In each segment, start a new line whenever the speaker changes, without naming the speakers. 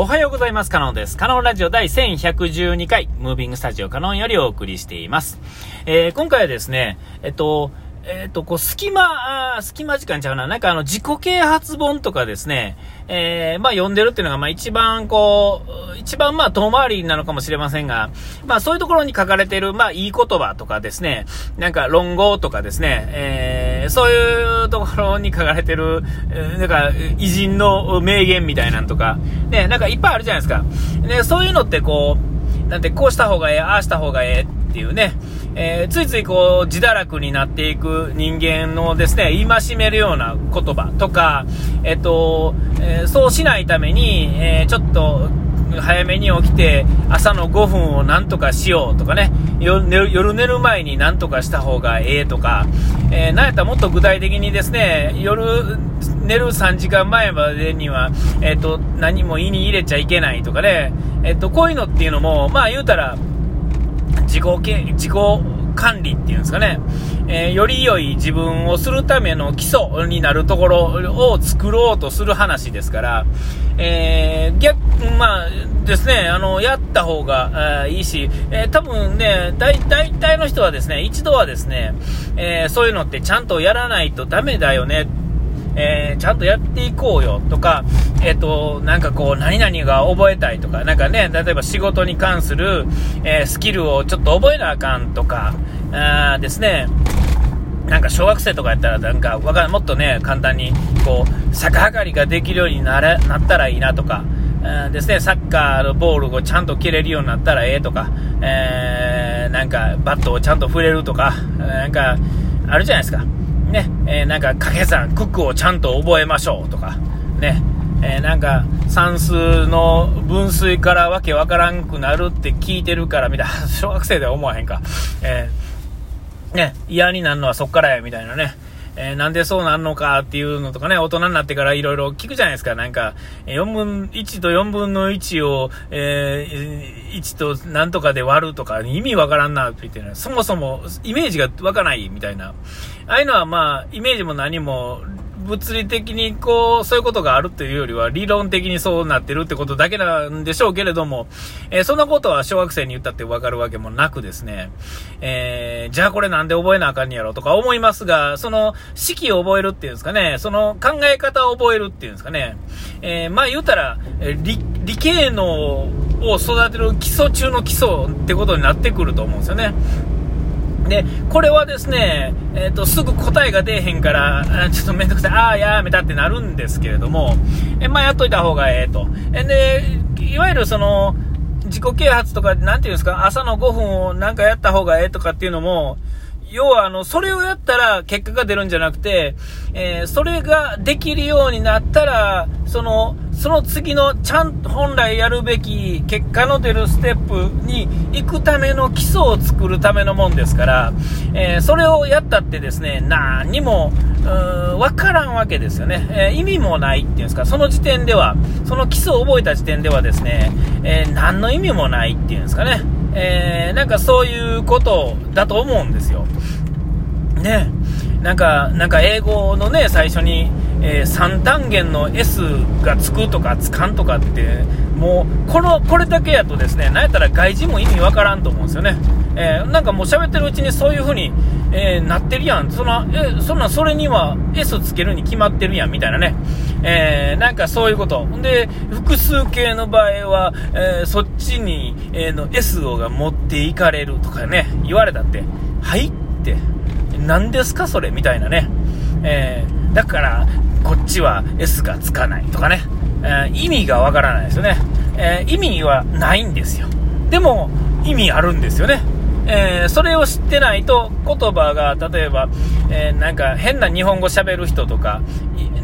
おはようございます。カノンです。カノンラジオ第1112回、ムービングスタジオカノンよりお送りしています。えー、今回はですね、えっと、えっ、と、こう、隙間、あ隙間時間ちゃうな。なんかあの、自己啓発本とかですね、えー、まあ読んでるっていうのが、まあ一番こう、一番まあ遠回りなのかもしれませんが、まあそういうところに書かれてる、まあいい言葉とかですね、なんか論語とかですね、えー、そういうところに書かれてる、なんか偉人の名言みたいなんとか、ね、なんかいっぱいあるじゃないですか。ね、そういうのってこう、なんてこうした方がええ、ああした方がええっていうね、えー、ついついこう、自堕落になっていく人間のですね、戒めるような言葉とか、えっと、えー、そうしないために、えー、ちょっと、早めに起きて朝の5分をなんとかしようとかね夜寝る前になんとかした方がええとか、えー、なんやったらもっと具体的にですね夜寝る3時間前までには、えーと、何も胃に入れちゃいけないとかね、えーとこういうのっていうのもまあ言うたら自己自己管理っていうんですかね、えー、より良い自分をするための基礎になるところを作ろうとする話ですから、えー、逆、まあですね、あの、やった方がいいし、えー、多分ね、大体の人はですね、一度はですね、えー、そういうのってちゃんとやらないとダメだよね。えー、ちゃんとやっていこうよとか、えっ、と、なんかこう、何々が覚えたいとか、なんかね、例えば仕事に関する、えー、スキルをちょっと覚えなあかんとか、あですね、なんか小学生とかやったら、なんかわかもっとね、簡単に、こう、逆上がりができるようになれなったらいいなとか、ですね、サッカーのボールをちゃんと蹴れるようになったらええとか、えー、なんかバットをちゃんと振れるとか、なんか、あるじゃないですか。ね、えー、なんか掛け算、九九をちゃんと覚えましょうとか、ね、えー、なんか算数の分水からわけわからんくなるって聞いてるからみたいな、小学生では思わへんか。えー、ね、嫌になるのはそっからや、みたいなね。えー、なんでそうなんのかっていうのとかね、大人になってからいろいろ聞くじゃないですか。なんか、4分、1と4分の1を、えー、1となんとかで割るとか、意味わからんなって言ってね、そもそもイメージが湧かないみたいな。ああいうのはまあ、イメージも何も、物理的にこう、そういうことがあるというよりは、理論的にそうなってるってことだけなんでしょうけれども、えー、そんなことは小学生に言ったってわかるわけもなくですね、えー、じゃあこれなんで覚えなあかんやろとか思いますが、その式を覚えるっていうんですかね、その考え方を覚えるっていうんですかね、えー、まあ言うたら、理、理系能を育てる基礎中の基礎ってことになってくると思うんですよね。で、これはですね、えっ、ー、と、すぐ答えが出えへんから、ちょっとめんどくさい、ああ、やめたってなるんですけれども、えまあ、やっといた方がええと。えで、いわゆるその、自己啓発とか、なんていうんですか、朝の5分をなんかやった方がええとかっていうのも、要は、あの、それをやったら結果が出るんじゃなくて、えー、それができるようになったら、その、その次のちゃんと本来やるべき結果の出るステップに行くための基礎を作るためのもんですから、えー、それをやったってですね、何にも、わからんわけですよね、えー、意味もないっていうんですか、その時点では、その基礎を覚えた時点ではですね、えー、何の意味もないっていうんですかね、えなんかそういうことだと思うんですよ。ね、なんか、なんか英語のね、最初に、えー、3単元の S がつくとかつかんとかって、もう、この、これだけやとですね、なんやったら外人も意味わからんと思うんですよね。えー、なんかもう喋ってるうちにそういう風に、えー、なってるやん。その、え、そんな、それには S つけるに決まってるやん、みたいなね。えー、なんかそういうこと。で、複数形の場合は、えそっちに、えの S をが持っていかれるとかね、言われたって、はいって、何ですかそれみたいなね。えだから、こっちは S がつかないとかね、えー、意味がわからないですよね、えー、意味はないんですよ。でも、意味あるんですよね。えー、それを知ってないと言葉が例えば、えー、なんか変な日本語喋る人とか、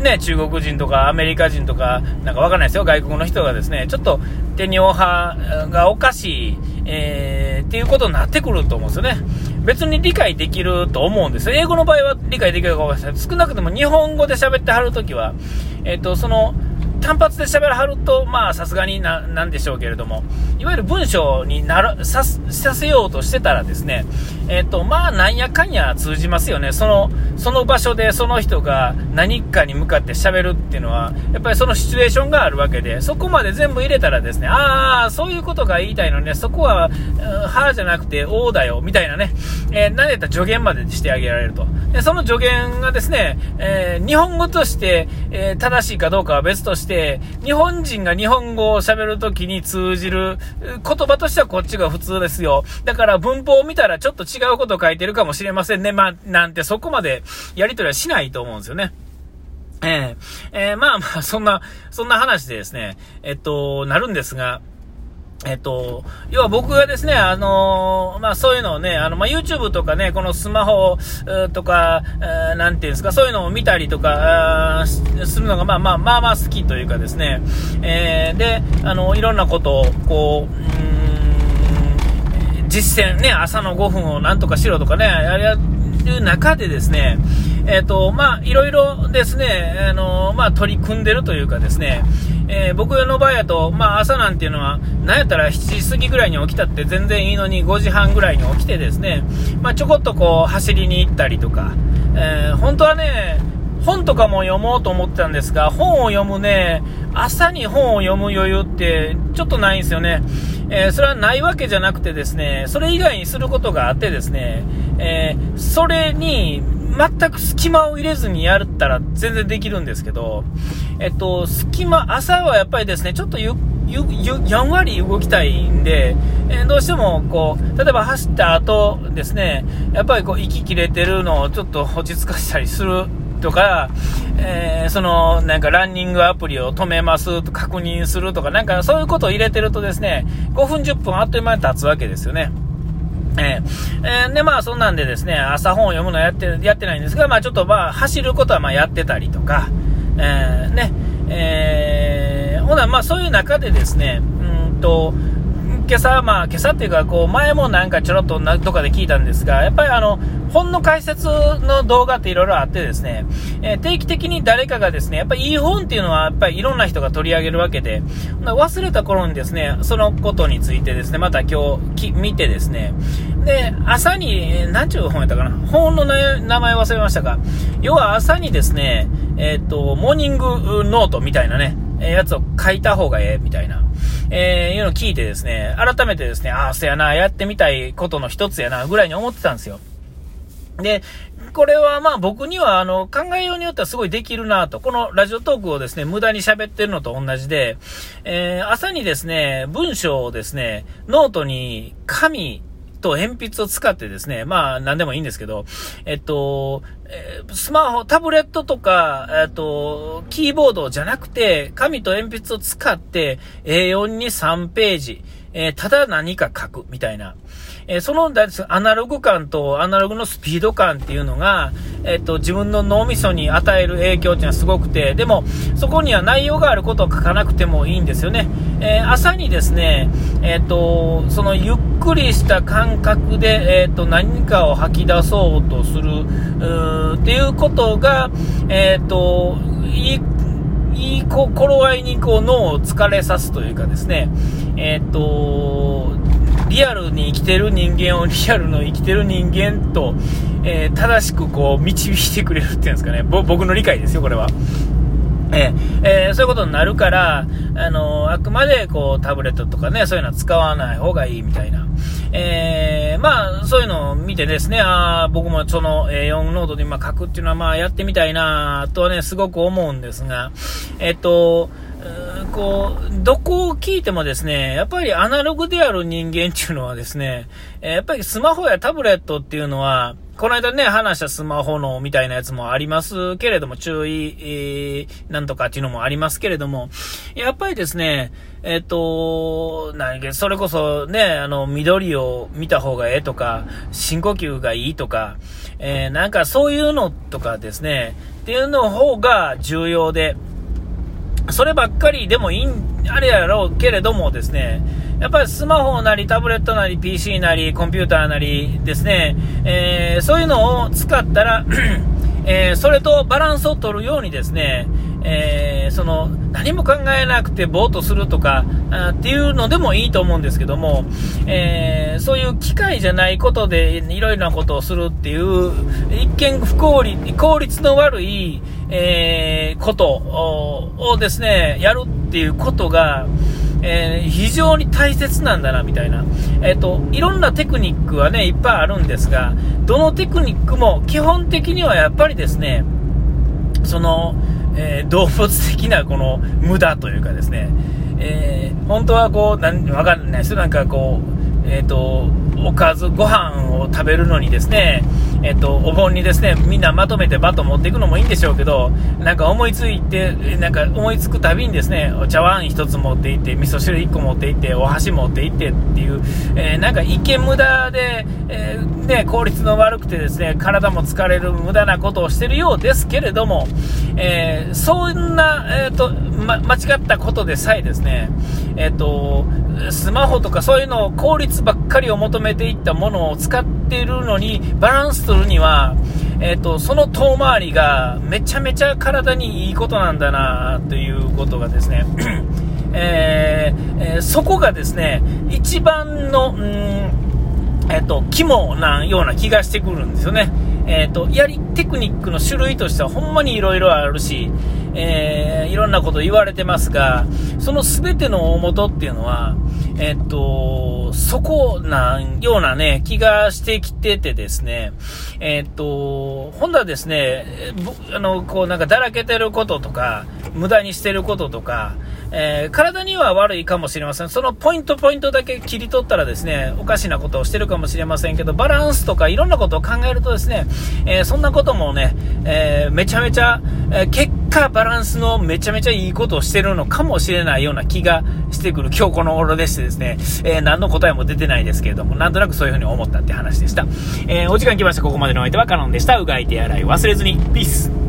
ね、中国人とかアメリカ人とかなんかわかんないですよ。外国の人がですねちょっと手にオハがおかしい、えー、っていうことになってくると思うんですよね。別に理解できると思うんです。英語の場合は理解できるかもしれない。少なくとも日本語で喋ってはるときは、えっ、とその単発で喋らはると、まあ、さすがにな、なんでしょうけれども、いわゆる文章になら、さ、させようとしてたらですね、えっ、と、まあ、なんやかんや通じますよね。その、その場所でその人が何かに向かって喋るっていうのは、やっぱりそのシチュエーションがあるわけで、そこまで全部入れたらですね、ああ、そういうことが言いたいのね、そこは、はじゃなくて、おだよ、みたいなね、えー、何やった助言までしてあげられると。で、その助言がですね、えー、日本語として、えー、正しいかどうかは別としてて、日本人が日本語を喋るときに通じる言葉としてはこっちが普通ですよ。だから文法を見たらちょっと違うこと書いてるかもしれませんね。ま、なんてそこまでやりとりはしないと思うんですよね。えー、えー、まあまあ、そんな、そんな話でですね、えっと、なるんですが、えっと、要は僕がですね、あのー、まあそういうのをね、あの、まあ YouTube とかね、このスマホとか、えー、なんていうんですか、そういうのを見たりとか、するのがまあまあまあまあ好きというかですね、えー、で、あの、いろんなことを、こう、うん、実践ね、朝の5分をなんとかしろとかね、やる中でですね、えっ、ー、と、まあ、いろいろですね、あのまあ、取り組んでるというかですね、えー、僕の場合だと、まあ、朝なんていうのは、なんやったら7時過ぎぐらいに起きたって全然いいのに5時半ぐらいに起きてですね、まあ、ちょこっとこう、走りに行ったりとか、えー、本当はね、本とかも読もうと思ってたんですが、本を読むね、朝に本を読む余裕ってちょっとないんですよね。えー、それはないわけじゃなくてですね、それ以外にすることがあってですね、えー、それに全く隙間を入れずにやったら全然できるんですけど、えっと、隙間、朝はやっぱりですね、ちょっとゆ、ゆ、ゆ、やんわり動きたいんで、えー、どうしても、こう、例えば走った後ですね、やっぱりこう、息切れてるのをちょっと 落ち着かせたりするとか、えー、その、なんかランニングアプリを止めますと確認するとか、なんかそういうことを入れてるとですね、5分10分あっという間に経つわけですよね。えー、えー、で、まあ、そんなんでですね、朝本を読むのやって、やってないんですが、まあ、ちょっとまあ、走ることはまあ、やってたりとか、えー、ね、えー、ほな、まあ、そういう中でですね、うんと、今朝、まあ、今朝っていうか、こう、前もなんかちょろっとどっかで聞いたんですが、やっぱりあの、本の解説の動画っていろいろあってですね、えー、定期的に誰かがですね、やっぱりいい本っていうのは、やっぱりいろんな人が取り上げるわけで、忘れた頃にですね、そのことについてですね、また今日き、見てですね、で、朝に、何ちゅう本やったかな本の名前忘れましたが、要は朝にですね、えっ、ー、と、モーニングノートみたいなね、えやつを書いた方がええ、みたいな。えー、いうのを聞いてですね、改めてですね、ああ、そやな、やってみたいことの一つやな、ぐらいに思ってたんですよ。で、これはまあ僕にはあの考えようによってはすごいできるなと。このラジオトークをですね、無駄に喋ってるのと同じで、えー、朝にですね、文章をですね、ノートに紙、と鉛筆を使ってですね、まあ何でもいいんですけど、えっと、スマホ、タブレットとか、えっと、キーボードじゃなくて、紙と鉛筆を使って A4 に3ページ、えー、ただ何か書くみたいな。えー、そのアナログ感とアナログのスピード感っていうのが、えっ、と、自分の脳みそに与える影響っていうのはすごくて、でも、そこには内容があることを書かなくてもいいんですよね。えー、朝にですね、えっ、と、そのゆっくりした感覚で、えっ、と、何かを吐き出そうとする、うーっていうことが、えっ、と、いいいい頃合いにこう脳を疲れさすというかですね、えっ、と、リアルに生きてる人間をリアルの生きてる人間と、えー、正しくこう導いてくれるっていうんですかね、僕の理解ですよ、これは。え、えー、そういうことになるから、あのあくまでこうタブレットとかね、そういうのは使わない方がいいみたいな。えー、まあ、そういうのを見てですね、あ僕もその A4 ノートで今書くっていうのはまあやってみたいなとはね、すごく思うんですが、えっと、こう、どこを聞いてもですね、やっぱりアナログである人間っていうのはですね、やっぱりスマホやタブレットっていうのは、この間ね、話したスマホのみたいなやつもありますけれども、注意、えー、なんとかっていうのもありますけれども、やっぱりですね、えっ、ー、と、何け、それこそね、あの、緑を見た方がええとか、深呼吸がいいとか、えー、なんかそういうのとかですね、っていうの方が重要で、そればっかりでもいいんあれやろうけれどもですね、やっぱりスマホなりタブレットなり PC なりコンピューターなりですね、えー、そういうのを使ったらえー、それとバランスを取るようにですね、えー、その、何も考えなくてぼーっとするとか、あっていうのでもいいと思うんですけども、えー、そういう機会じゃないことでいろいろなことをするっていう、一見不効率、効率の悪い、えー、ことをですね、やるっていうことが、えー、非常に大切なんだな、みたいな。え、ー、と、いろんなテクニックはね、いっぱいあるんですが、どのテクニックも基本的にはやっぱりですね、その、えー、動物的なこの無駄というかですね、えー、本当はこう、なんわかんないですよ、なんかこう、えっ、ー、と、おかず、ご飯を食べるのにですね、えっと、お盆にですね、みんなまとめてバット持っていくのもいいんでしょうけど、なんか思いついて、なんか思いつくたびにですね、お茶碗1つ持っていって、味噌汁1個持っていって、お箸持っていってっていう、えー、なんか一見無駄で、えー、ね、効率の悪くてですね、体も疲れる無駄なことをしてるようですけれども、え、そんな、えっ、と、ま、間違ったことでさえですね、えっ、と、スマホとかそういうのを効率ばっかりを求めていったものを使っているのに、バランス取るには、えっ、ー、と、その遠回りがめちゃめちゃ体にいいことなんだな、ということがですね、えー、えー、そこがですね、一番の、うん、えっ、と、肝なような気がしてくるんですよね。えっ、と、やり、テクニックの種類としてはほんまに色々あるし、えー、いろんなこと言われてますが、その全ての大元っていうのは、えっと、そこなんようなね、気がしてきててですね、えっと、今度はですね、あの、こうなんかだらけてることとか、無駄にしてることとか、えー、体には悪いかもしれません。そのポイントポイントだけ切り取ったらですね、おかしなことをしてるかもしれませんけど、バランスとかいろんなことを考えるとですね、えー、そんなこともね、えー、めちゃめちゃ、え結果バランスのめちゃめちゃいいことをしてるのかもしれないような気がしてくる今日この頃でしてですね、え何の答えも出てないですけれども、なんとなくそういうふうに思ったって話でした。えお時間来ました。ここまでのお相手はカノンでした。うがい手洗い忘れずに。ピース。